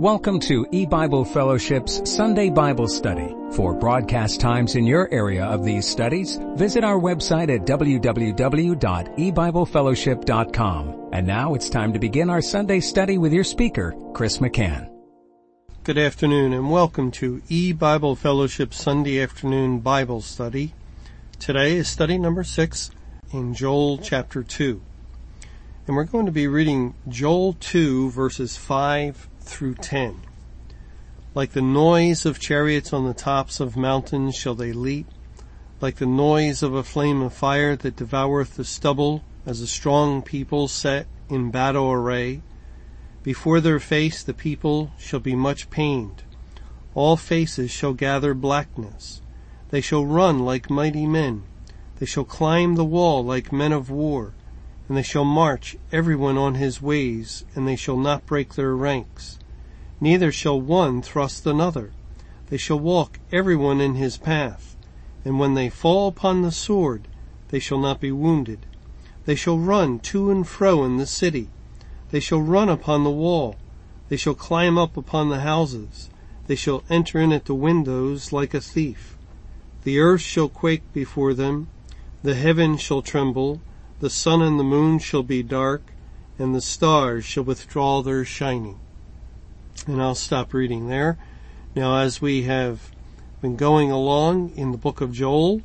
Welcome to E-Bible Fellowship's Sunday Bible Study. For broadcast times in your area of these studies, visit our website at www.ebiblefellowship.com. And now it's time to begin our Sunday study with your speaker, Chris McCann. Good afternoon and welcome to E-Bible Fellowship Sunday afternoon Bible study. Today is study number six in Joel chapter two. And we're going to be reading Joel 2 verses 5 through 10. Like the noise of chariots on the tops of mountains shall they leap, like the noise of a flame of fire that devoureth the stubble, as a strong people set in battle array. Before their face the people shall be much pained. All faces shall gather blackness. They shall run like mighty men. They shall climb the wall like men of war. And they shall march everyone on his ways, and they shall not break their ranks neither shall one thrust another. They shall walk every one in his path, and when they fall upon the sword, they shall not be wounded. They shall run to and fro in the city. They shall run upon the wall. They shall climb up upon the houses. They shall enter in at the windows like a thief. The earth shall quake before them. The heavens shall tremble. The sun and the moon shall be dark, and the stars shall withdraw their shining. And I'll stop reading there. Now, as we have been going along in the book of Joel,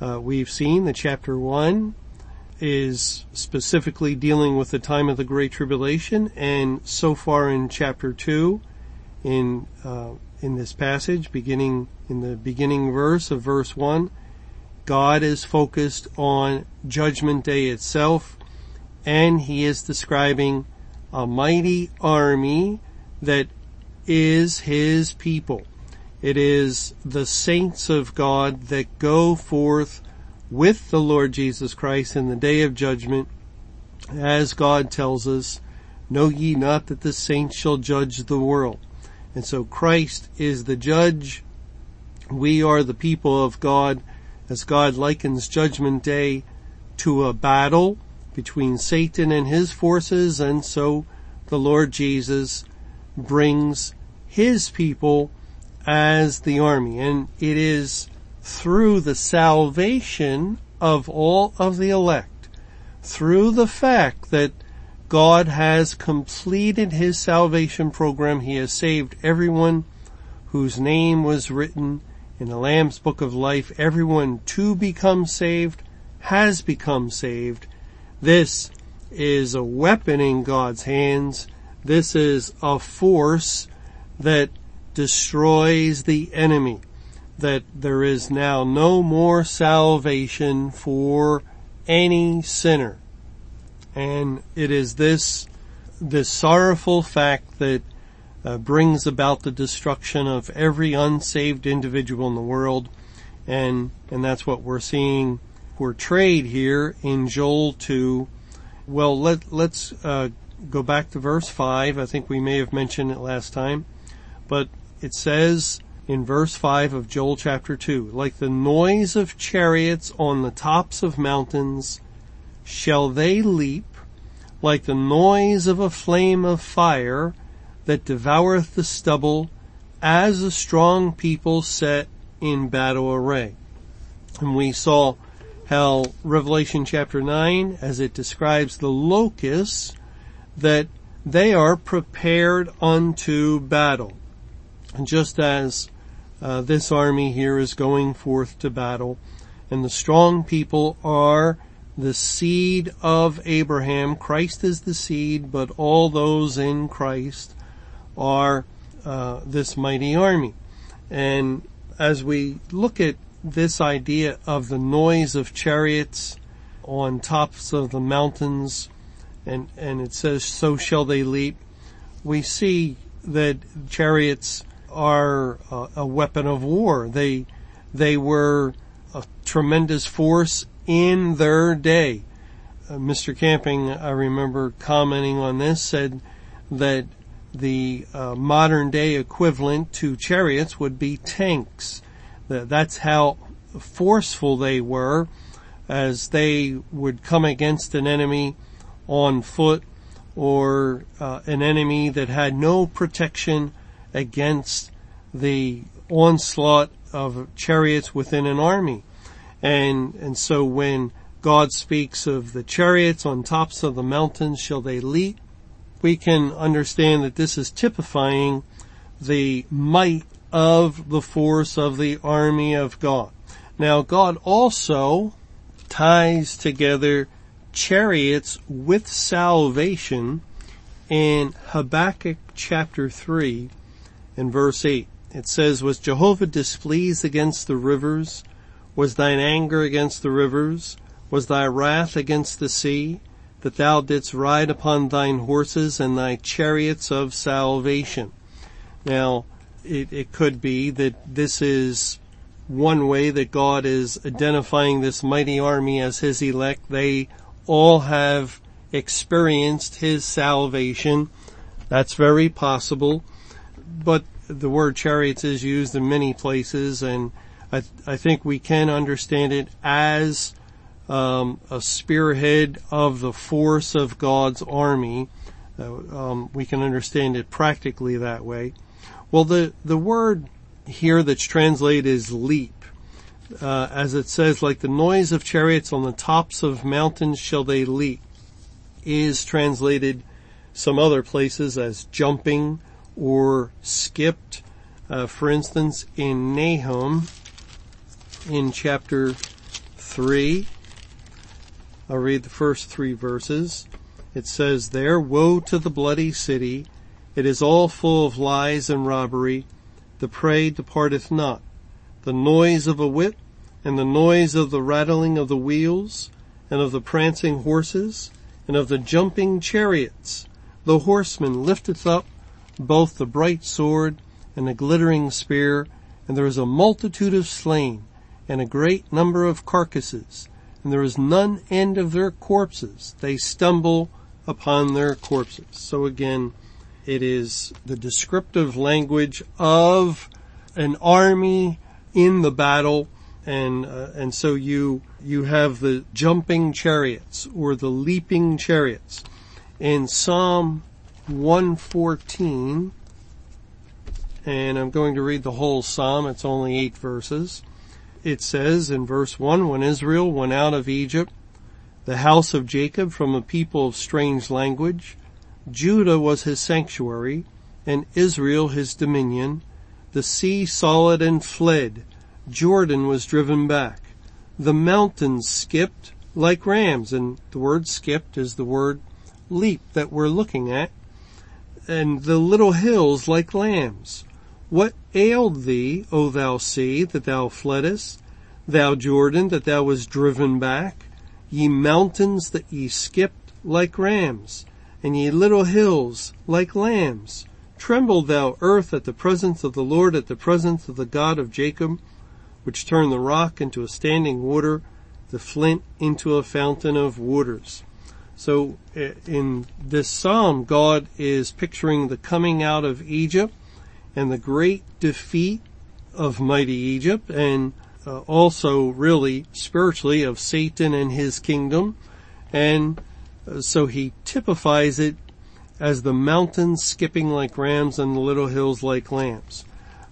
uh, we've seen that chapter one is specifically dealing with the time of the Great Tribulation, and so far in chapter two, in uh, in this passage, beginning in the beginning verse of verse one, God is focused on Judgment Day itself, and He is describing a mighty army that is his people. It is the saints of God that go forth with the Lord Jesus Christ in the day of judgment, as God tells us, know ye not that the saints shall judge the world. And so Christ is the judge. We are the people of God as God likens judgment day to a battle between Satan and his forces and so the Lord Jesus brings his people as the army. And it is through the salvation of all of the elect, through the fact that God has completed his salvation program. He has saved everyone whose name was written in the Lamb's book of life. Everyone to become saved has become saved. This is a weapon in God's hands this is a force that destroys the enemy. That there is now no more salvation for any sinner. And it is this, this sorrowful fact that uh, brings about the destruction of every unsaved individual in the world. And, and that's what we're seeing portrayed here in Joel 2. Well, let, let's, uh, go back to verse 5. I think we may have mentioned it last time. But it says in verse 5 of Joel chapter 2, like the noise of chariots on the tops of mountains shall they leap, like the noise of a flame of fire that devoureth the stubble, as a strong people set in battle array. And we saw how Revelation chapter 9, as it describes the locusts, that they are prepared unto battle. Just as uh, this army here is going forth to battle, and the strong people are the seed of Abraham. Christ is the seed, but all those in Christ are uh, this mighty army. And as we look at this idea of the noise of chariots on tops of the mountains, and, and it says, so shall they leap. We see that chariots are a, a weapon of war. They, they were a tremendous force in their day. Uh, Mr. Camping, I remember commenting on this, said that the uh, modern day equivalent to chariots would be tanks. That that's how forceful they were as they would come against an enemy on foot or uh, an enemy that had no protection against the onslaught of chariots within an army. And, and so when God speaks of the chariots on tops of the mountains shall they leap, we can understand that this is typifying the might of the force of the army of God. Now God also ties together chariots with salvation in Habakkuk chapter 3 and verse 8. It says, Was Jehovah displeased against the rivers? Was thine anger against the rivers? Was thy wrath against the sea? That thou didst ride upon thine horses and thy chariots of salvation. Now, it, it could be that this is one way that God is identifying this mighty army as his elect. They all have experienced his salvation. That's very possible. But the word chariots is used in many places and I, I think we can understand it as um, a spearhead of the force of God's army. Uh, um, we can understand it practically that way. Well, the, the word here that's translated is leap. Uh, as it says, like the noise of chariots on the tops of mountains shall they leap, is translated some other places as jumping or skipped. Uh, for instance, in Nahum, in chapter 3, I'll read the first three verses. It says there, Woe to the bloody city, it is all full of lies and robbery. The prey departeth not. The noise of a whip and the noise of the rattling of the wheels and of the prancing horses and of the jumping chariots. The horseman lifteth up both the bright sword and the glittering spear and there is a multitude of slain and a great number of carcasses and there is none end of their corpses. They stumble upon their corpses. So again, it is the descriptive language of an army in the battle and uh, and so you you have the jumping chariots or the leaping chariots in Psalm 114 and I'm going to read the whole psalm it's only 8 verses it says in verse 1 when Israel went out of Egypt the house of Jacob from a people of strange language Judah was his sanctuary, and Israel his dominion. The sea solid and fled. Jordan was driven back. The mountains skipped like rams, and the word skipped is the word leap that we're looking at. And the little hills like lambs. What ailed thee, O thou sea, that thou fleddest? Thou Jordan, that thou was driven back? Ye mountains that ye skipped like rams and ye little hills, like lambs. Tremble thou earth at the presence of the Lord, at the presence of the God of Jacob, which turned the rock into a standing water, the flint into a fountain of waters. So eh, in this psalm, God is picturing the coming out of Egypt and the great defeat of mighty Egypt and uh, also really spiritually of Satan and his kingdom and so he typifies it as the mountains skipping like rams and the little hills like lambs.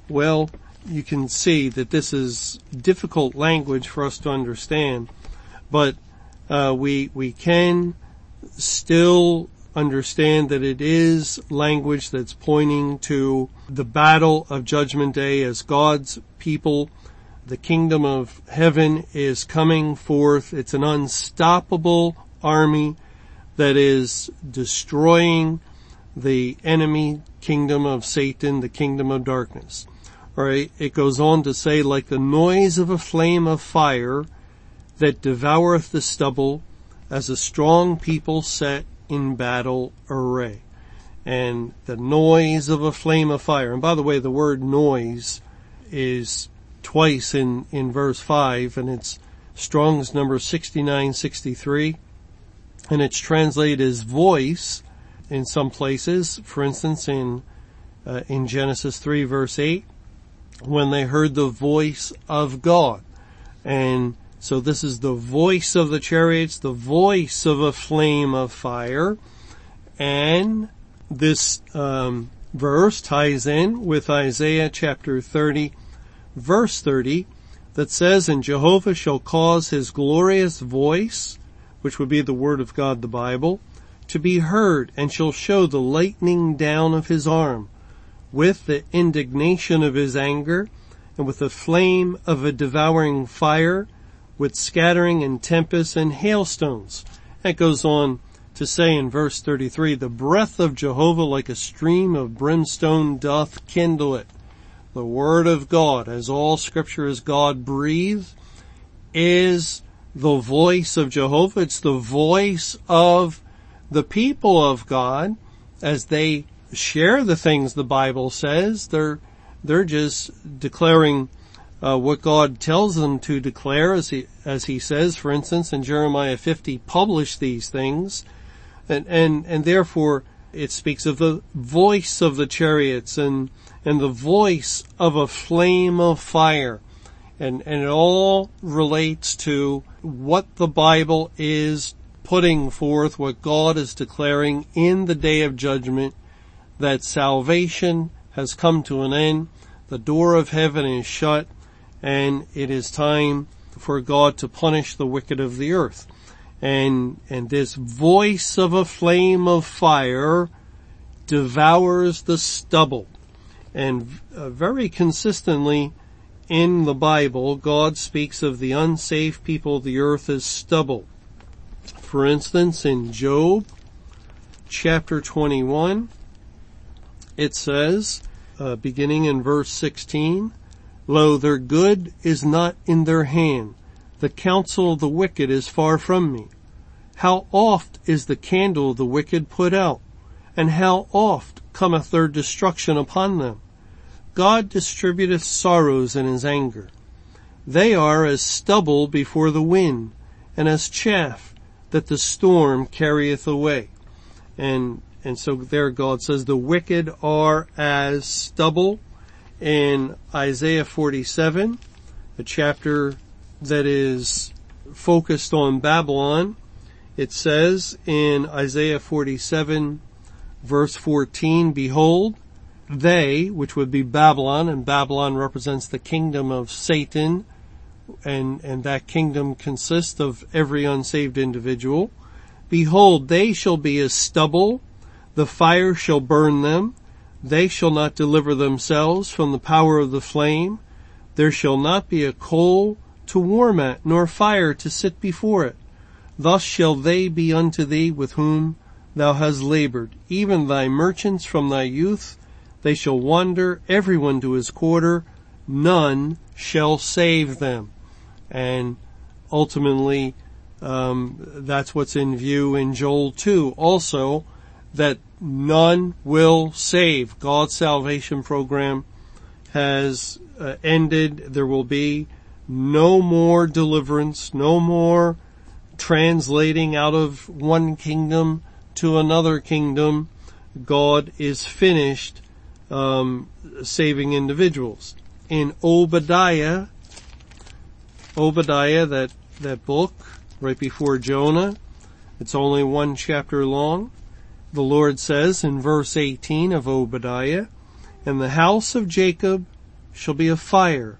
Well, you can see that this is difficult language for us to understand, but uh, we we can still understand that it is language that's pointing to the battle of Judgment Day as God's people. The kingdom of heaven is coming forth. It's an unstoppable army that is destroying the enemy kingdom of Satan, the kingdom of darkness. Alright, it goes on to say, like the noise of a flame of fire that devoureth the stubble as a strong people set in battle array. And the noise of a flame of fire. And by the way, the word noise is twice in, in verse 5 and it's Strong's number 6963 and it's translated as voice in some places. For instance, in uh, in Genesis three verse eight, when they heard the voice of God, and so this is the voice of the chariots, the voice of a flame of fire, And this um, verse ties in with Isaiah chapter 30, verse 30, that says, And Jehovah shall cause his glorious voice, which would be the word of God, the Bible, to be heard, and shall show the lightning down of his arm, with the indignation of his anger, and with the flame of a devouring fire, with scattering and tempest and hailstones. That goes on to say in verse 33, the breath of Jehovah like a stream of brimstone doth kindle it. The word of God, as all scripture is God breathed, is the voice of Jehovah. It's the voice of the people of God as they share the things the Bible says. They're, they're just declaring uh, what God tells them to declare as he, as he says, for instance, in Jeremiah 50, publish these things. And, and, and therefore it speaks of the voice of the chariots and, and the voice of a flame of fire. And, and it all relates to what the Bible is putting forth, what God is declaring in the day of judgment, that salvation has come to an end, the door of heaven is shut, and it is time for God to punish the wicked of the earth. And, and this voice of a flame of fire devours the stubble. And uh, very consistently in the Bible, God speaks of the unsafe people of the earth as stubble. For instance, in Job chapter 21, it says, uh, beginning in verse 16, Lo, their good is not in their hand. The counsel of the wicked is far from me. How oft is the candle of the wicked put out? And how oft cometh their destruction upon them? God distributeth sorrows in his anger. They are as stubble before the wind, and as chaff that the storm carrieth away. And, and so there God says the wicked are as stubble in Isaiah 47, a chapter that is focused on Babylon. It says in Isaiah 47 verse 14, behold, they, which would be Babylon, and Babylon represents the kingdom of Satan, and, and that kingdom consists of every unsaved individual. Behold, they shall be as stubble, the fire shall burn them, they shall not deliver themselves from the power of the flame. There shall not be a coal to warm at, nor fire to sit before it. Thus shall they be unto thee with whom thou hast labored, even thy merchants from thy youth. They shall wander, everyone to his quarter. None shall save them. And ultimately, um, that's what's in view in Joel 2. Also, that none will save. God's salvation program has uh, ended. There will be no more deliverance, no more translating out of one kingdom to another kingdom. God is finished um, saving individuals. In Obadiah, Obadiah, that that book right before Jonah, it's only one chapter long. The Lord says in verse 18 of Obadiah, And the house of Jacob shall be a fire,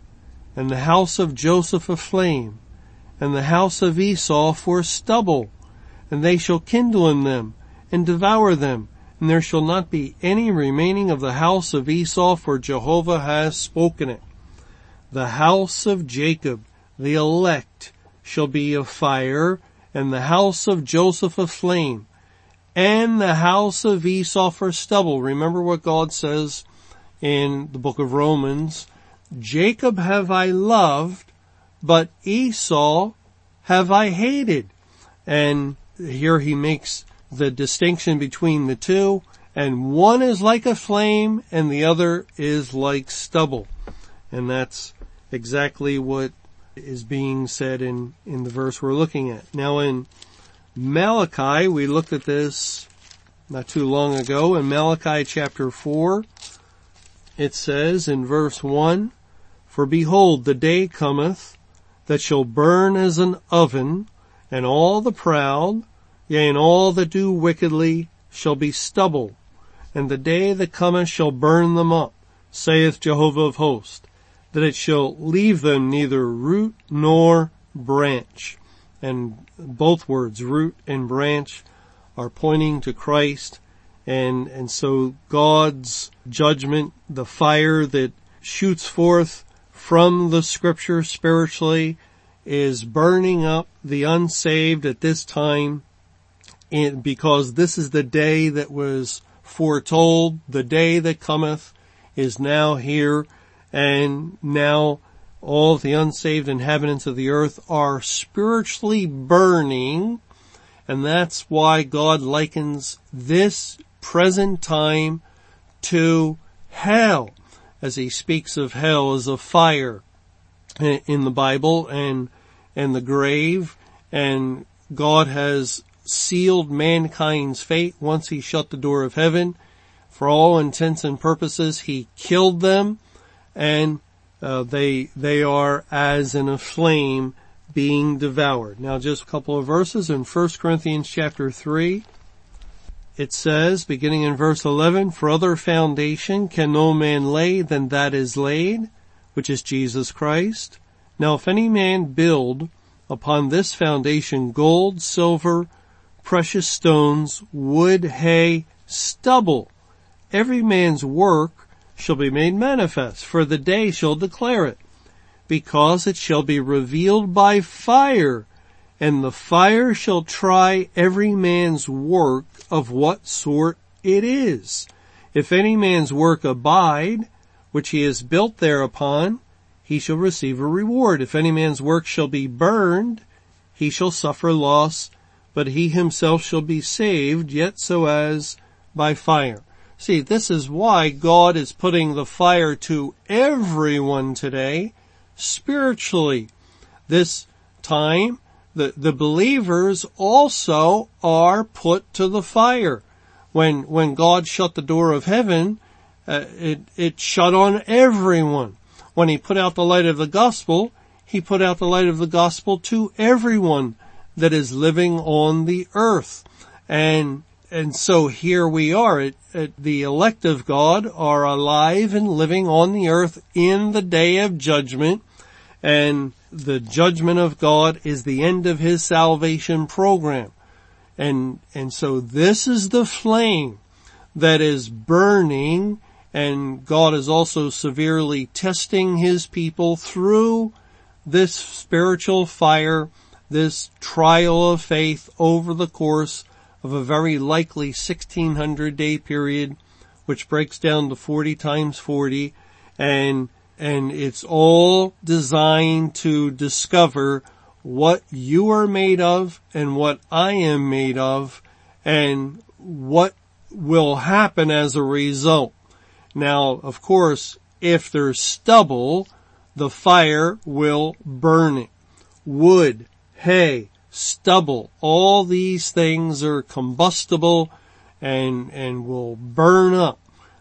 and the house of Joseph a flame, and the house of Esau for stubble, and they shall kindle in them, and devour them, and there shall not be any remaining of the house of Esau, for Jehovah has spoken it. The house of Jacob, the elect, shall be a fire, and the house of Joseph a flame, and the house of Esau for stubble. Remember what God says in the book of Romans. Jacob have I loved, but Esau have I hated. And here he makes the distinction between the two, and one is like a flame and the other is like stubble. And that's exactly what is being said in, in the verse we're looking at. Now in Malachi, we looked at this not too long ago. In Malachi chapter 4, it says in verse 1, For behold, the day cometh that shall burn as an oven, and all the proud, yea, and all that do wickedly shall be stubble, and the day that cometh shall burn them up, saith Jehovah of hosts, that it shall leave them neither root nor branch. And both words, root and branch, are pointing to Christ. And, and so God's judgment, the fire that shoots forth from the scripture spiritually is burning up the unsaved at this time because this is the day that was foretold, the day that cometh is now here and now all the unsaved inhabitants of the earth are spiritually burning and that's why God likens this present time to hell as he speaks of hell as a fire in the Bible and, and the grave and God has sealed mankind's fate once he shut the door of heaven. For all intents and purposes, he killed them and uh, they, they are as in a flame being devoured. Now just a couple of verses in 1 Corinthians chapter 3. It says, beginning in verse 11, for other foundation can no man lay than that is laid, which is Jesus Christ. Now if any man build upon this foundation gold, silver, precious stones, wood, hay, stubble, every man's work shall be made manifest, for the day shall declare it, because it shall be revealed by fire, and the fire shall try every man's work of what sort it is. If any man's work abide, which he has built thereupon, he shall receive a reward. If any man's work shall be burned, he shall suffer loss, but he himself shall be saved, yet so as by fire. See, this is why God is putting the fire to everyone today, spiritually. This time the, the believers also are put to the fire. When, when God shut the door of heaven, uh, it, it shut on everyone. When he put out the light of the gospel, he put out the light of the gospel to everyone that is living on the earth. And, and so here we are. The elect of God are alive and living on the earth in the day of judgment. And the judgment of God is the end of his salvation program. And, and so this is the flame that is burning and God is also severely testing his people through this spiritual fire, this trial of faith over the course of a very likely 1600 day period, which breaks down to 40 times 40 and and it's all designed to discover what you are made of and what I am made of and what will happen as a result. Now, of course, if there's stubble, the fire will burn it. Wood, hay, stubble, all these things are combustible and, and will burn up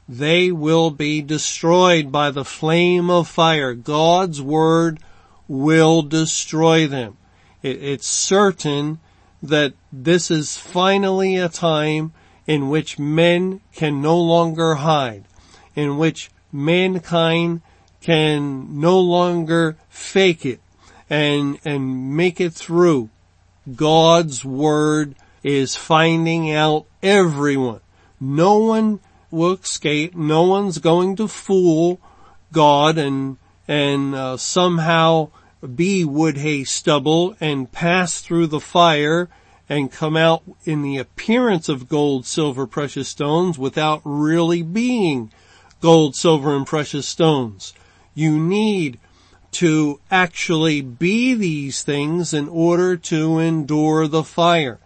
they will be destroyed by the flame of fire. God's word will destroy them. it's certain that this is finally a time in which men can no longer hide, in which mankind can no longer fake it and, and make it through. God's word is finding out everyone. No one will escape. No one's going to fool God and, and uh, somehow be wood hay stubble and pass through the fire and come out in the appearance of gold, silver, precious stones without really being gold, silver, and precious stones. You need to actually be these things in order to endure the fire.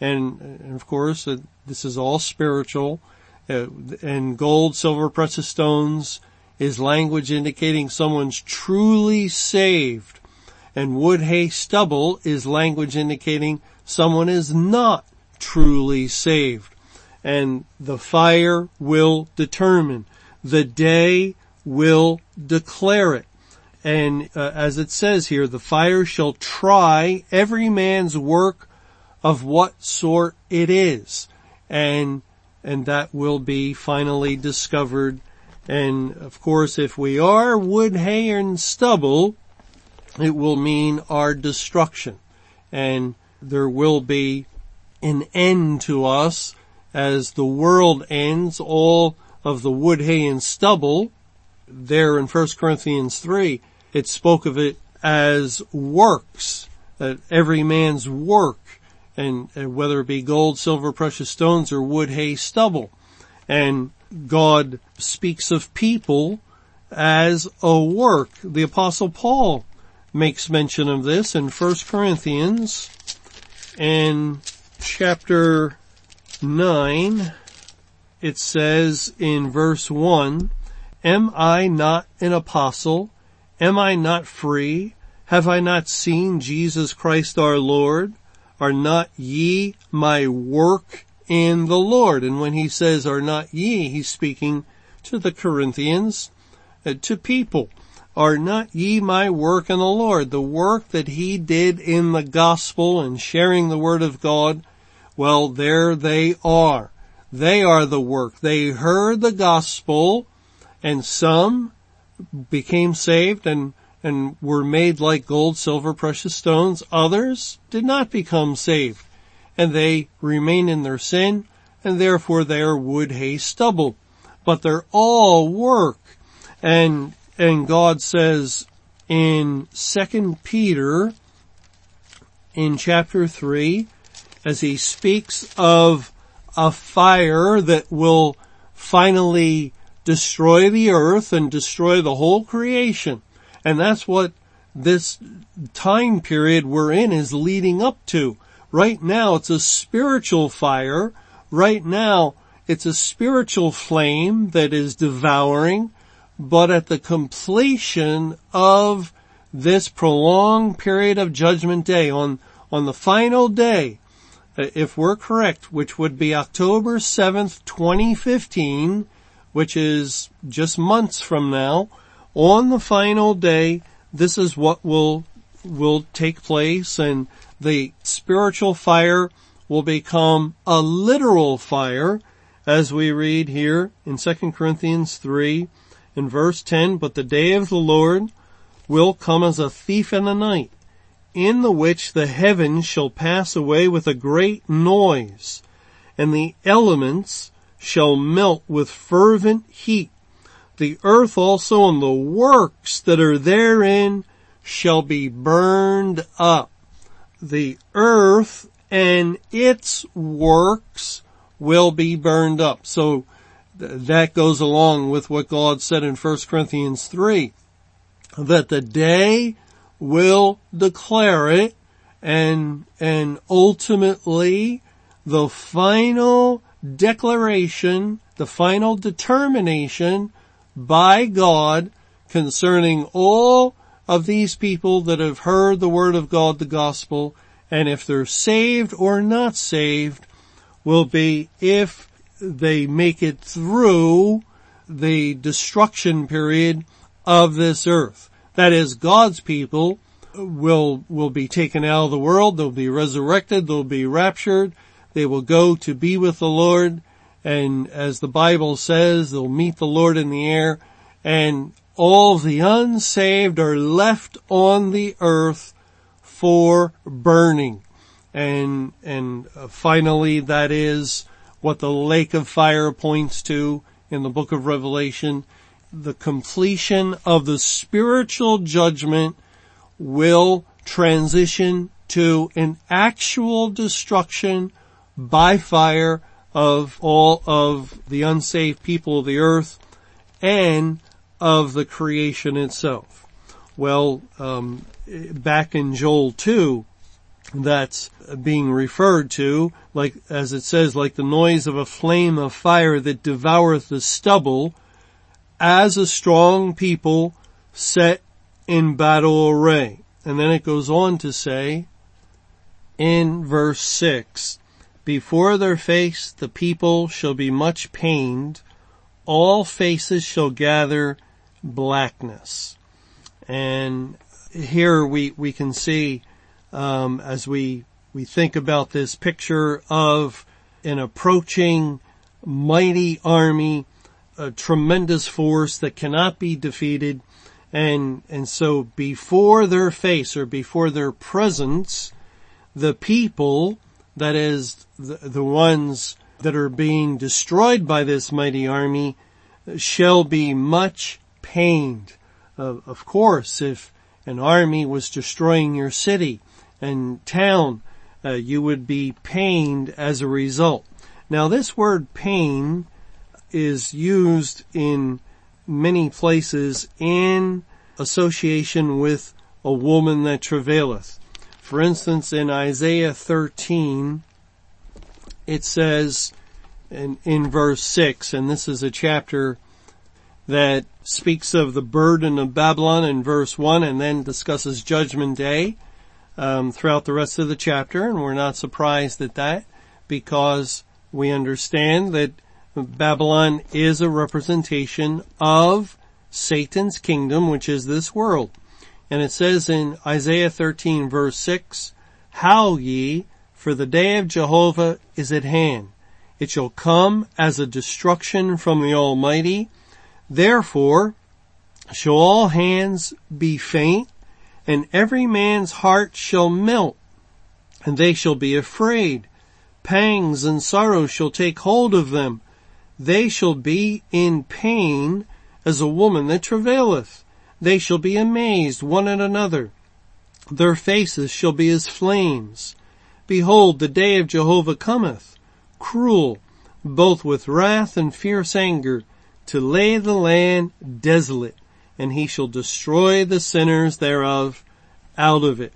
And, and of course, uh, this is all spiritual uh, and gold, silver, precious stones is language indicating someone's truly saved. And wood, hay, stubble is language indicating someone is not truly saved. And the fire will determine. The day will declare it. And uh, as it says here, the fire shall try every man's work of what sort it is. And and that will be finally discovered. And of course, if we are wood, hay, and stubble, it will mean our destruction. And there will be an end to us as the world ends, all of the wood, hay, and stubble. There in 1 Corinthians 3, it spoke of it as works, that every man's work, and, and whether it be gold, silver, precious stones, or wood, hay, stubble. And God speaks of people as a work. The apostle Paul makes mention of this in 1 Corinthians in chapter 9. It says in verse 1, Am I not an apostle? Am I not free? Have I not seen Jesus Christ our Lord? Are not ye my work in the Lord? And when he says are not ye, he's speaking to the Corinthians, uh, to people. Are not ye my work in the Lord? The work that he did in the gospel and sharing the word of God, well, there they are. They are the work. They heard the gospel and some became saved and, and were made like gold, silver, precious stones. Others did not become saved and they remain in their sin and therefore they are wood, hay, stubble. But they're all work. And and God says in second Peter in chapter 3 as he speaks of a fire that will finally destroy the earth and destroy the whole creation. And that's what this time period we're in is leading up to. Right now it's a spiritual fire. Right now it's a spiritual flame that is devouring but at the completion of this prolonged period of judgment day on, on the final day, uh, if we're correct, which would be October 7th, 2015, which is just months from now, on the final day, this is what will, will take place and the spiritual fire will become a literal fire as we read here in 2 Corinthians 3 in verse 10, but the day of the Lord will come as a thief in the night, in the which the heavens shall pass away with a great noise, and the elements shall melt with fervent heat. The earth also and the works that are therein shall be burned up. The earth and its works will be burned up. So that goes along with what God said in 1 Corinthians 3, that the day will declare it and, and ultimately the final declaration, the final determination by God concerning all of these people that have heard the word of God, the gospel, and if they're saved or not saved will be if they make it through the destruction period of this earth. That is, God's people will, will be taken out of the world, they'll be resurrected, they'll be raptured, they will go to be with the Lord, and as the Bible says, they'll meet the Lord in the air, and all the unsaved are left on the earth for burning. And, and uh, finally that is what the lake of fire points to in the book of Revelation. The completion of the spiritual judgment will transition to an actual destruction by fire of all of the unsaved people of the earth and of the creation itself. Well, um, back in Joel 2, that's being referred to, like, as it says, like the noise of a flame of fire that devoureth the stubble, as a strong people set in battle array. And then it goes on to say, in verse 6, before their face the people shall be much pained, all faces shall gather blackness. And here we, we can see um, as we we think about this picture of an approaching mighty army, a tremendous force that cannot be defeated. And, and so before their face or before their presence, the people, that is the, the ones that are being destroyed by this mighty army, shall be much pained. Uh, of course, if an army was destroying your city and town, uh, you would be pained as a result. Now this word pain is used in many places in association with a woman that travaileth. For instance, in Isaiah 13, it says in, in verse 6, and this is a chapter that speaks of the burden of Babylon in verse 1 and then discusses judgment day um, throughout the rest of the chapter, and we're not surprised at that because we understand that Babylon is a representation of Satan's kingdom, which is this world. And it says in Isaiah 13 verse 6, Howl ye, for the day of Jehovah is at hand. It shall come as a destruction from the Almighty. Therefore shall all hands be faint, and every man's heart shall melt, and they shall be afraid. Pangs and sorrow shall take hold of them. They shall be in pain as a woman that travaileth. They shall be amazed one at another. Their faces shall be as flames. Behold, the day of Jehovah cometh, cruel, both with wrath and fierce anger, to lay the land desolate, and he shall destroy the sinners thereof out of it.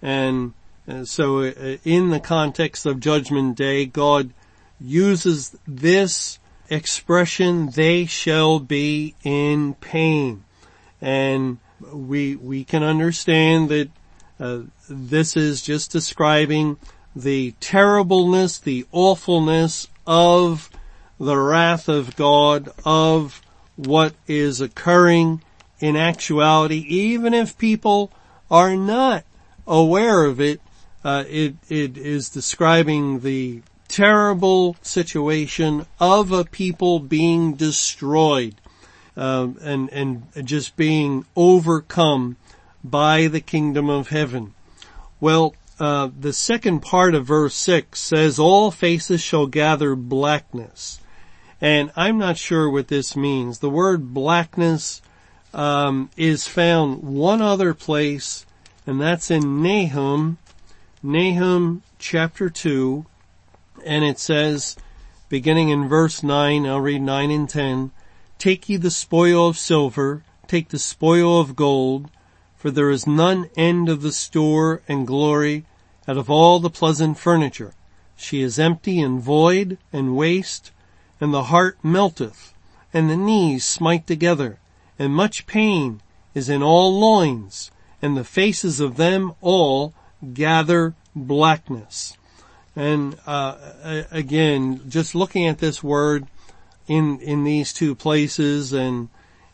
And uh, so uh, in the context of judgment day, God uses this expression, they shall be in pain. And we, we can understand that uh, this is just describing the terribleness, the awfulness of the wrath of God, of what is occurring in actuality, even if people are not aware of it, uh, it, it is describing the terrible situation of a people being destroyed um, and and just being overcome by the kingdom of heaven. Well, uh, the second part of verse six says, "All faces shall gather blackness," and I'm not sure what this means. The word blackness um, is found one other place, and that's in Nahum, Nahum chapter two, and it says, beginning in verse 9, I'll read 9 and 10, Take ye the spoil of silver, take the spoil of gold, for there is none end of the store and glory out of all the pleasant furniture. She is empty and void and waste, and the heart melteth, and the knees smite together, and much pain is in all loins, and the faces of them all gather blackness. And uh, again, just looking at this word in in these two places, and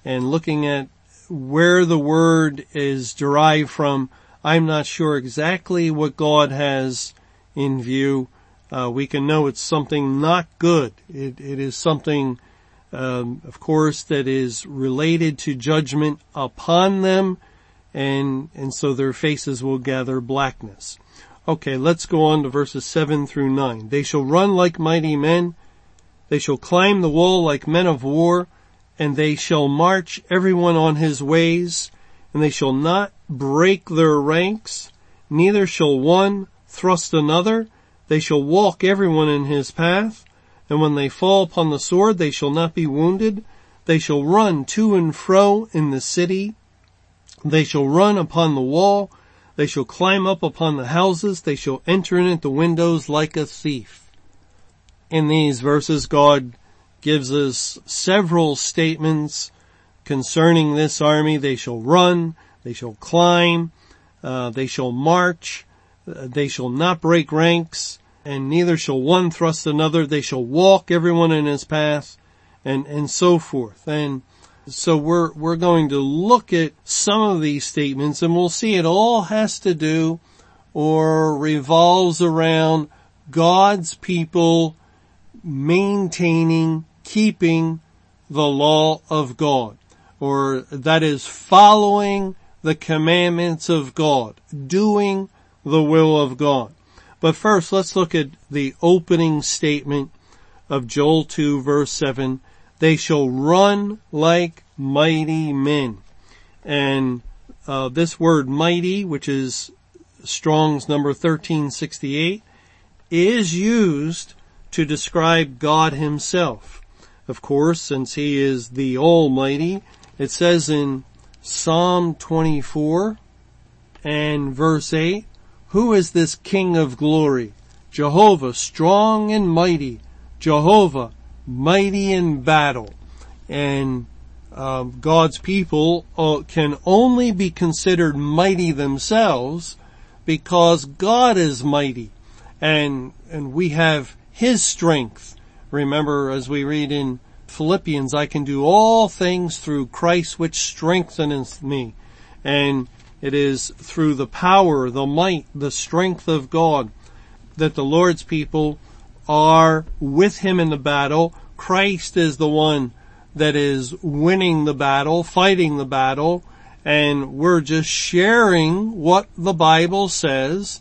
and looking at where the word is derived from, I'm not sure exactly what God has in view. Uh, we can know it's something not good. It, it is something, um, of course, that is related to judgment upon them, and and so their faces will gather blackness. Okay, let's go on to verses 7 through 9. They shall run like mighty men. They shall climb the wall like men of war, and they shall march everyone on his ways, and they shall not break their ranks, neither shall one thrust another. They shall walk everyone in his path, and when they fall upon the sword, they shall not be wounded. They shall run to and fro in the city. They shall run upon the wall. They shall climb up upon the houses. They shall enter in at the windows like a thief. In these verses, God gives us several statements concerning this army. They shall run. They shall climb. Uh, they shall march. Uh, they shall not break ranks and neither shall one thrust another. They shall walk everyone in his path and, and so forth. And so we're, we're going to look at some of these statements and we'll see it all has to do or revolves around God's people maintaining, keeping the law of God, or that is following the commandments of God, doing the will of God. But first, let's look at the opening statement of Joel 2 verse 7. They shall run like mighty men. And uh, this word mighty, which is Strong's number 1368, is used to describe God himself. Of course, since he is the Almighty, it says in Psalm 24 and verse 8, who is this King of glory? Jehovah, strong and mighty. Jehovah, mighty in battle. And um, God's people uh, can only be considered mighty themselves because God is mighty, and and we have His strength. Remember, as we read in Philippians, I can do all things through Christ which strengtheneth me, and it is through the power, the might, the strength of God that the Lord's people are with Him in the battle. Christ is the one that is winning the battle, fighting the battle, and we're just sharing what the Bible says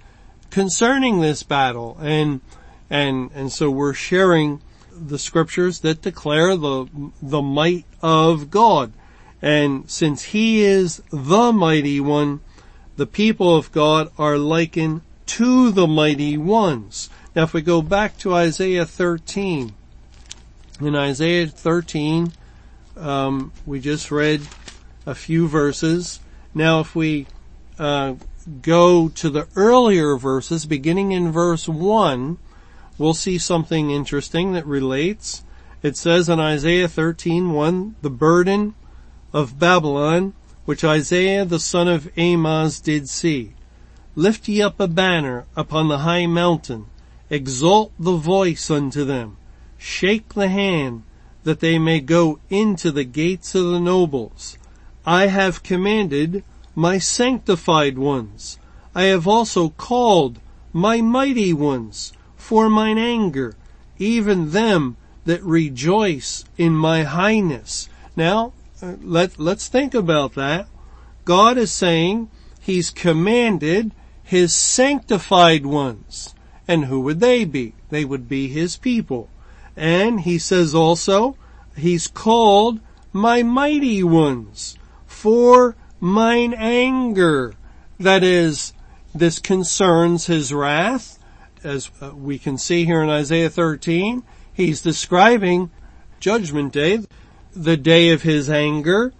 concerning this battle. And, and, and so we're sharing the scriptures that declare the, the might of God. And since he is the mighty one, the people of God are likened to the mighty ones. Now if we go back to Isaiah 13, in Isaiah 13, um, we just read a few verses. Now if we uh, go to the earlier verses, beginning in verse 1, we'll see something interesting that relates. It says in Isaiah 13:1, the burden of Babylon, which Isaiah the son of Amoz did see. Lift ye up a banner upon the high mountain, exalt the voice unto them, shake the hand, that they may go into the gates of the nobles. I have commanded my sanctified ones. I have also called my mighty ones for mine anger, even them that rejoice in my highness. Now, uh, let, let's think about that. God is saying He's commanded His sanctified ones. And who would they be? They would be His people. And He says also, He's called my mighty ones for mine anger. That is, this concerns His wrath. As we can see here in Isaiah 13, He's describing judgment day, the day of his anger,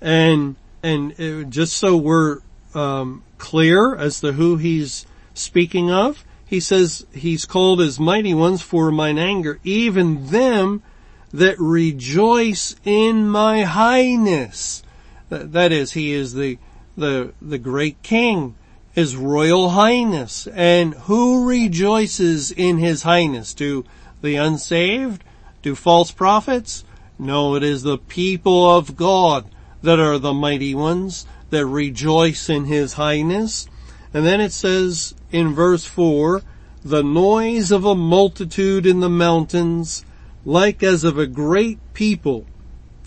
and and just so we're um, clear as to who he's speaking of, he says he's called as mighty ones for mine anger, even them that rejoice in my highness. That is, he is the the the great king, his royal highness, and who rejoices in his highness? Do the unsaved? Do false prophets? No, it is the people of God that are the mighty ones that rejoice in his highness. And then it says in verse four, the noise of a multitude in the mountains, like as of a great people,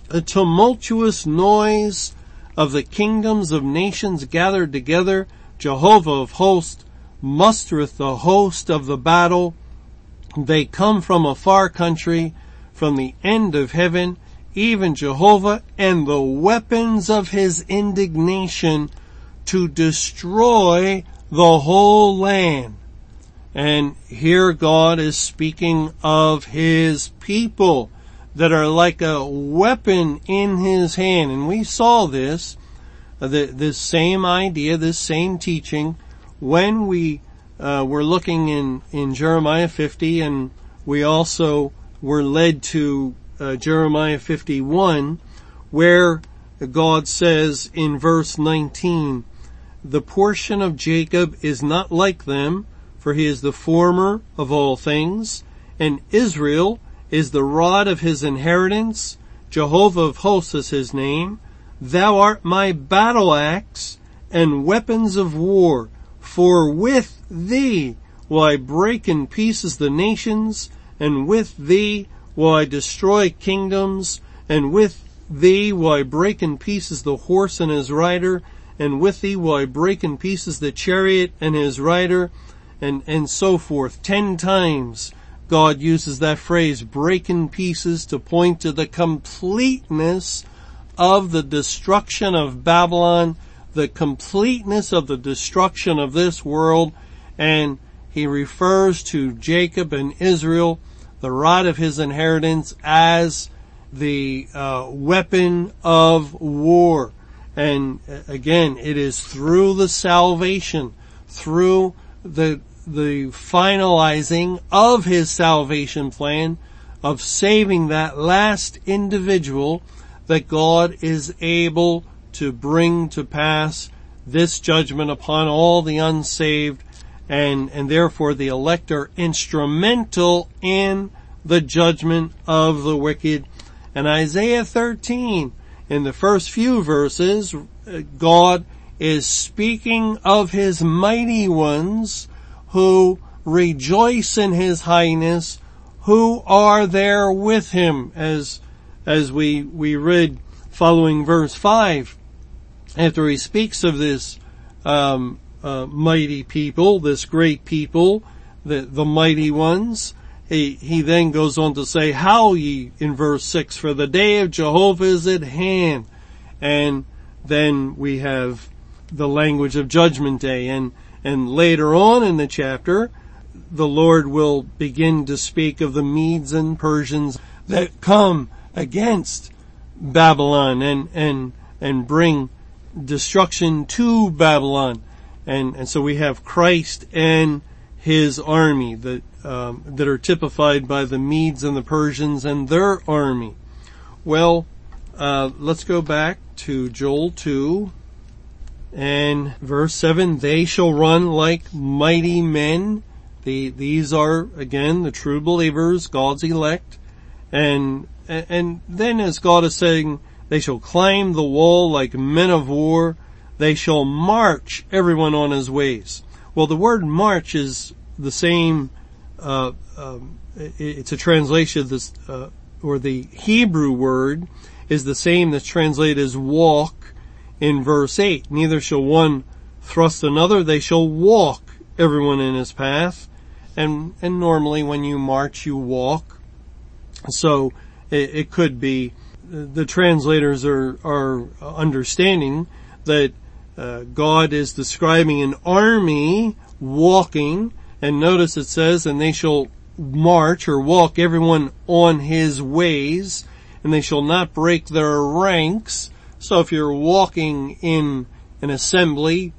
a tumultuous noise of the kingdoms of nations gathered together, Jehovah of hosts mustereth the host of the battle. They come from a far country, from the end of heaven, even Jehovah and the weapons of his indignation to destroy the whole land. And here God is speaking of his people that are like a weapon in his hand. And we saw this, uh, this same idea, this same teaching when we uh, were looking in, in Jeremiah 50 and we also were led to uh, Jeremiah 51 where God says in verse 19, the portion of Jacob is not like them, for he is the former of all things, and Israel is the rod of his inheritance. Jehovah of hosts is his name. Thou art my battle axe and weapons of war, for with thee will I break in pieces the nations and with thee will I destroy kingdoms, and with thee will I break in pieces the horse and his rider, and with thee will I break in pieces the chariot and his rider, and, and so forth. Ten times God uses that phrase, break in pieces, to point to the completeness of the destruction of Babylon, the completeness of the destruction of this world, and he refers to Jacob and Israel, the rod of his inheritance, as the uh, weapon of war. And uh, again, it is through the salvation, through the the finalizing of his salvation plan of saving that last individual that God is able to bring to pass this judgment upon all the unsaved and, and therefore the elect are instrumental in the judgment of the wicked. And Isaiah 13, in the first few verses, God is speaking of his mighty ones who rejoice in his highness, who are there with him, as, as we, we read following verse 5, after he speaks of this, um, uh, mighty people, this great people, the, the mighty ones, he, he then goes on to say, how ye, in verse 6, for the day of Jehovah is at hand. And then we have the language of judgment day. And, and later on in the chapter, the Lord will begin to speak of the Medes and Persians that come against Babylon and, and, and bring destruction to Babylon. And, and so we have Christ and his army that, um, that are typified by the Medes and the Persians and their army. Well, uh, let's go back to Joel 2 and verse 7, they shall run like mighty men. The, these are, again, the true believers, God's elect. And, and then as God is saying, they shall climb the wall like men of war. They shall march everyone on his ways. Well, the word march is the same, uh, um, it's a translation of this, uh, or the Hebrew word is the same that's translated as walk in verse 8. Neither shall one thrust another, they shall walk everyone in his path. And, and normally when you march, you walk. So it, it could be, the translators are, are understanding that uh, God is describing an army walking, and notice it says, and they shall march or walk everyone on his ways, and they shall not break their ranks, so if you're walking in an assembly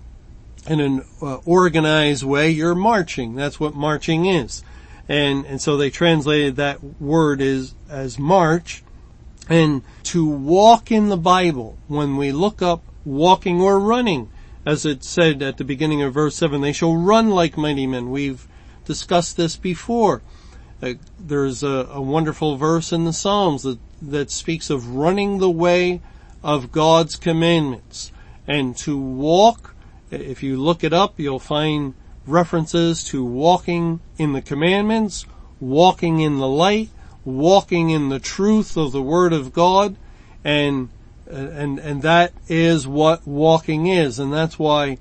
in an uh, organized way, you're marching. That's what marching is. And, and so they translated that word as, as march. And to walk in the Bible, when we look up walking or running, as it said at the beginning of verse 7, they shall run like mighty men. We've discussed this before. Uh, there's a, a wonderful verse in the Psalms that, that speaks of running the way of God's commandments. And to walk, if you look it up, you'll find references to walking in the commandments, walking in the light, walking in the truth of the Word of God, and, and, and that is what walking is. And that's why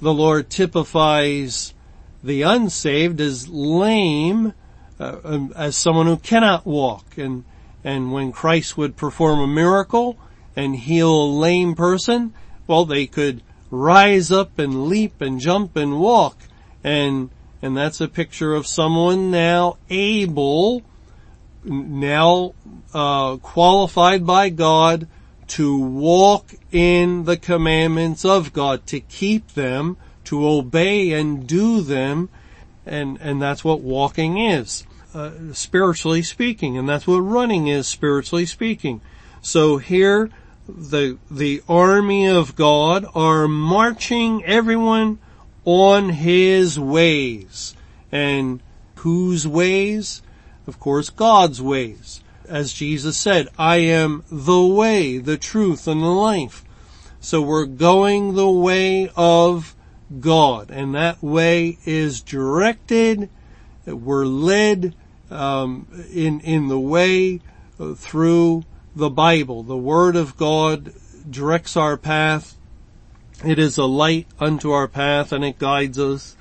the Lord typifies the unsaved as lame, uh, um, as someone who cannot walk. And, and when Christ would perform a miracle, and heal a lame person, well, they could rise up and leap and jump and walk. And, and that's a picture of someone now able, now, uh, qualified by God to walk in the commandments of God, to keep them, to obey and do them, and, and that's what walking is, uh, spiritually speaking, and that's what running is spiritually speaking. So here, the, the army of God are marching everyone on his ways. And whose ways? Of course, God's ways. As Jesus said, I am the way, the truth, and the life. So we're going the way of God, and that way is directed, we're led um, in in the way uh, through the Bible. The Word of God directs our path. It is a light unto our path, and it guides us.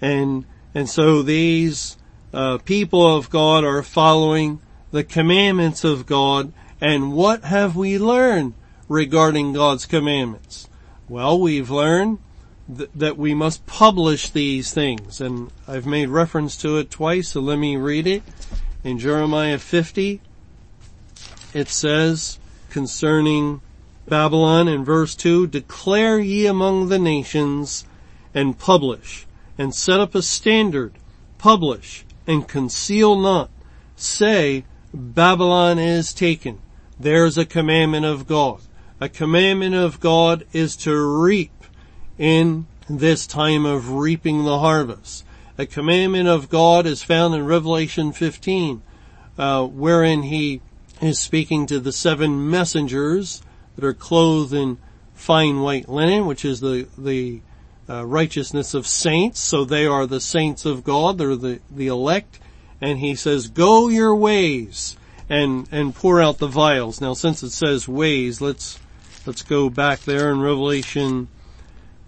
And and so these uh, people of God are following the commandments of God. And what have we learned regarding God's commandments? Well, we've learned th- that we must publish these things. And I've made reference to it twice, so let me read it. In Jeremiah 50, it says concerning Babylon in verse 2, declare ye among the nations and publish and set up a standard, publish and conceal not. Say, Babylon is taken. There's a commandment of God. A commandment of God is to reap in this time of reaping the harvest. A commandment of God is found in Revelation 15, uh, wherein he is speaking to the seven messengers that are clothed in fine white linen, which is the the uh, righteousness of saints. So they are the saints of God. They're the the elect. And he says, "Go your ways and and pour out the vials." Now, since it says ways, let's let's go back there in Revelation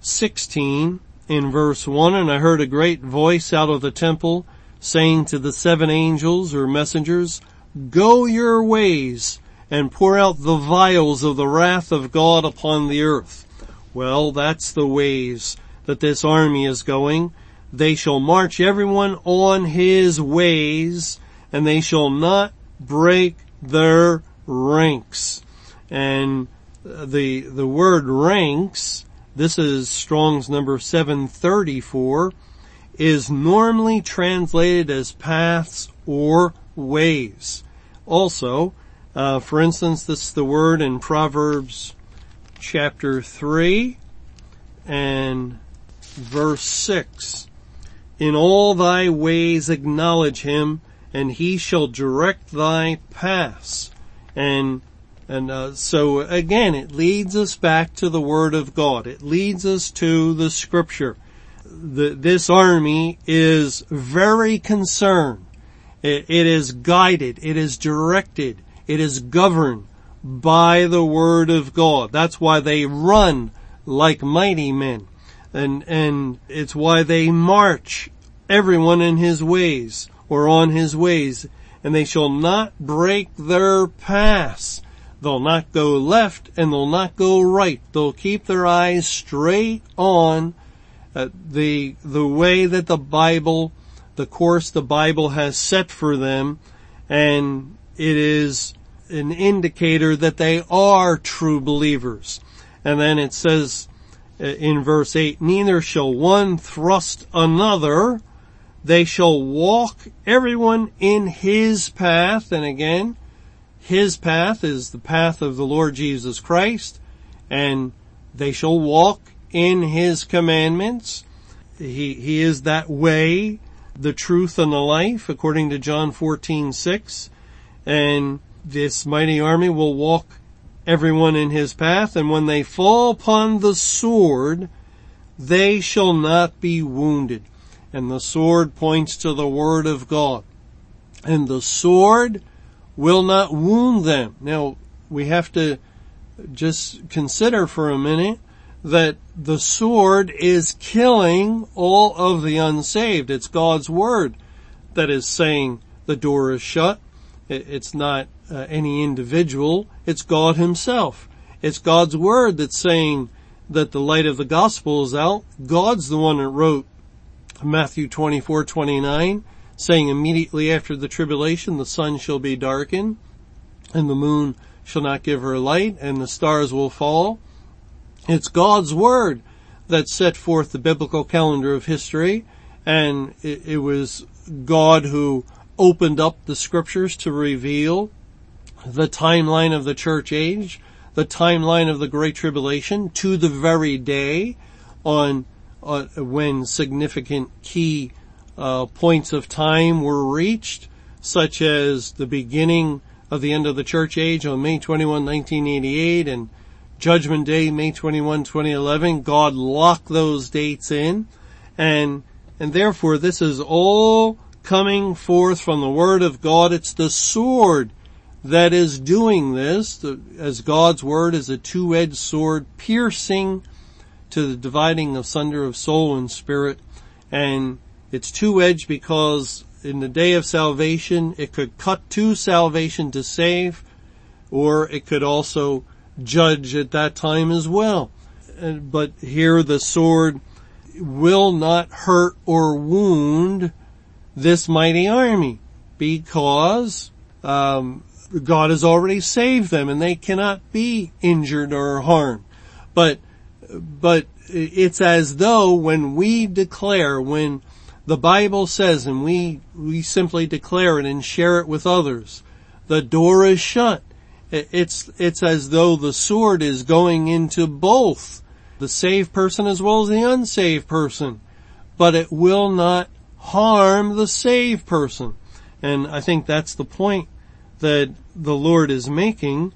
16 in verse 1, and I heard a great voice out of the temple saying to the seven angels or messengers, go your ways and pour out the vials of the wrath of God upon the earth. Well, that's the ways that this army is going. They shall march everyone on his ways and they shall not break their ranks. And uh, the, the word ranks this is Strong's number 734, is normally translated as paths or ways. Also, uh, for instance, this is the word in Proverbs chapter 3 and verse 6. In all thy ways acknowledge him, and he shall direct thy paths. And and uh, so again, it leads us back to the Word of God. It leads us to the Scripture. The, this army is very concerned. It, it is guided. It is directed. It is governed by the Word of God. That's why they run like mighty men. And, and it's why they march everyone in his ways or on his ways and they shall not break their paths. They'll not go left and they'll not go right. They'll keep their eyes straight on uh, the, the way that the Bible, the course the Bible has set for them and it is an indicator that they are true believers. And then it says uh, in verse 8, neither shall one thrust another, they shall walk everyone in his path. And again, his path is the path of the Lord Jesus Christ, and they shall walk in His commandments. He, He is that way, the truth and the life, according to John 14, 6. And this mighty army will walk everyone in His path, and when they fall upon the sword, they shall not be wounded. And the sword points to the Word of God. And the sword will not wound them. Now, we have to just consider for a minute that the sword is killing all of the unsaved. It's God's word that is saying the door is shut. It's not uh, any individual. It's God himself. It's God's word that's saying that the light of the gospel is out. God's the one that wrote Matthew 24, 29 saying immediately after the tribulation the sun shall be darkened and the moon shall not give her light and the stars will fall. It's God's word that set forth the biblical calendar of history and it, it was God who opened up the scriptures to reveal the timeline of the church age, the timeline of the great tribulation to the very day on, on when significant key uh, points of time were reached, such as the beginning of the end of the church age on May 21, 1988 and Judgment Day, May 21, 2011. God locked those dates in and, and therefore this is all coming forth from the Word of God. It's the sword that is doing this, as God's Word is a two-edged sword piercing to the dividing asunder of soul and spirit. And it's two-edged because in the day of salvation, it could cut to salvation to save, or it could also judge at that time as well. But here the sword will not hurt or wound this mighty army because um, God has already saved them and they cannot be injured or harmed. But but it's as though when we declare, when the Bible says and we, we simply declare it and share it with others, the door is shut. It's, it's as though the sword is going into both the saved person as well as the unsaved person, but it will not harm the saved person. And I think that's the point that the Lord is making,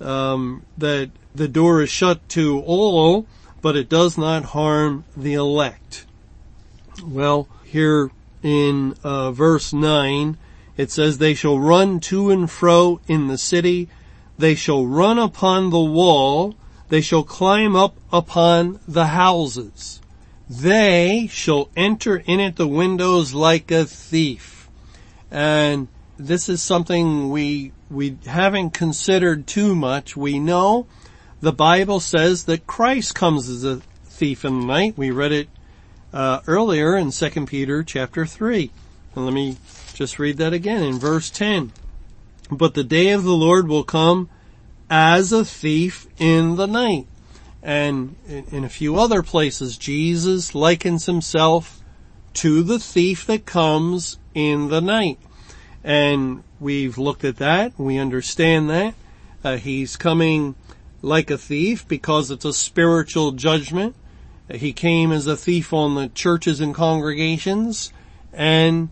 um, that the door is shut to all, but it does not harm the elect. Well, here in uh, verse 9, it says, They shall run to and fro in the city, they shall run upon the wall, they shall climb up upon the houses. They shall enter in at the windows like a thief. And this is something we, we haven't considered too much. We know the Bible says that Christ comes as a thief in the night. We read it uh, earlier in 2 Peter chapter 3. And let me just read that again in verse 10. But the day of the Lord will come as a thief in the night. And in a few other places, Jesus likens himself to the thief that comes in the night. And we've looked at that. We understand that. Uh, he's coming like a thief because it's a spiritual judgment. He came as a thief on the churches and congregations and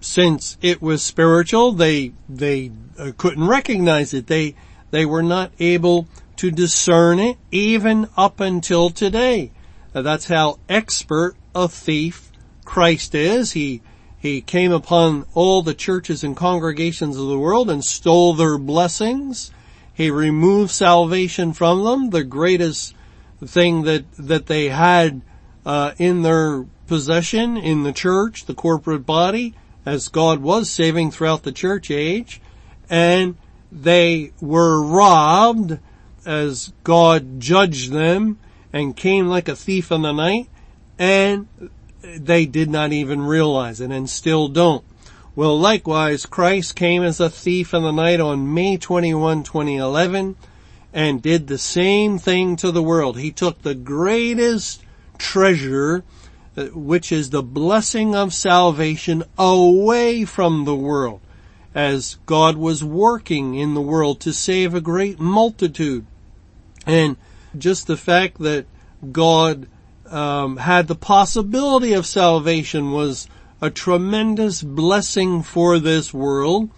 since it was spiritual, they, they uh, couldn't recognize it. They, they were not able to discern it even up until today. Uh, that's how expert a thief Christ is. He he came upon all the churches and congregations of the world and stole their blessings. He removed salvation from them, the greatest thing that, that they had uh, in their possession in the church, the corporate body, as God was saving throughout the church age. And they were robbed as God judged them and came like a thief in the night. And they did not even realize it and still don't. Well, likewise, Christ came as a thief in the night on May 21, 2011 and did the same thing to the world. He took the greatest treasure, uh, which is the blessing of salvation away from the world as God was working in the world to save a great multitude. And just the fact that God um, had the possibility of salvation was a tremendous blessing for this world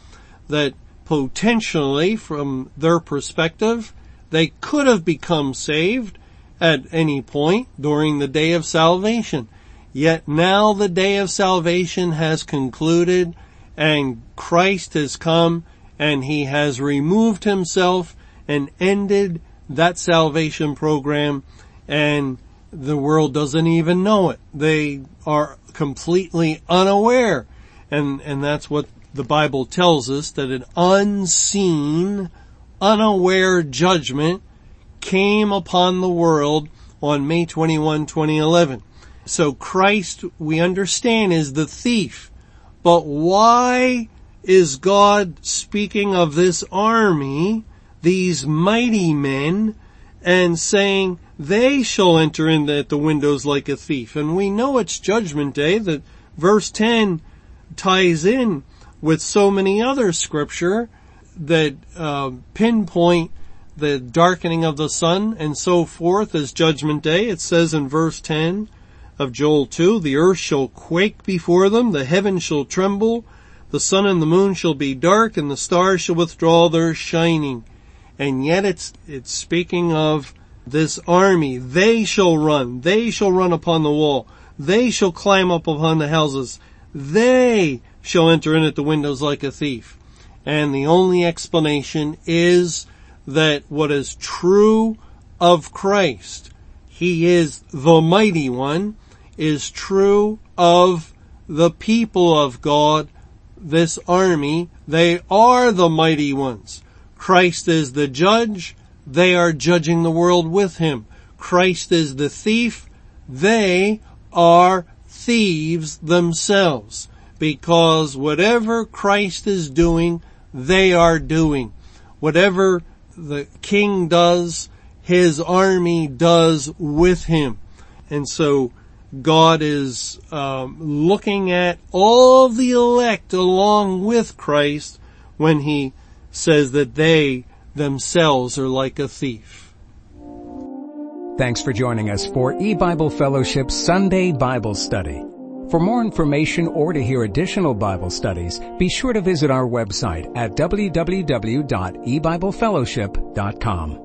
that potentially from their perspective they could have become saved at any point during the day of salvation. Yet now the day of salvation has concluded and Christ has come and he has removed himself and ended that salvation program and the world doesn't even know it. They are completely unaware. And, and that's what the Bible tells us that an unseen, unaware judgment came upon the world on May 21, 2011. So Christ, we understand, is the thief. But why is God speaking of this army, these mighty men, and saying, they shall enter in at the windows like a thief. And we know it's judgment day that verse 10 ties in with so many other scripture that uh, pinpoint the darkening of the sun and so forth as judgment day. It says in verse 10 of Joel 2, the earth shall quake before them, the heavens shall tremble, the sun and the moon shall be dark, and the stars shall withdraw their shining. And yet it's, it's speaking of this army, they shall run, they shall run upon the wall, they shall climb up upon the houses, they shall enter in at the windows like a thief. And the only explanation is that what is true of Christ, He is the mighty one, is true of the people of God, this army. They are the mighty ones. Christ is the judge. They are judging the world with Him. Christ is the thief. They are thieves themselves because whatever Christ is doing, they are doing. Whatever the king does, his army does with him. And so God is um, looking at all the elect along with Christ when he says that they themselves are like a thief. Thanks for joining us for E-Bible Fellowship's Sunday Bible Study. For more information or to hear additional Bible studies, be sure to visit our website at www.ebiblefellowship.com.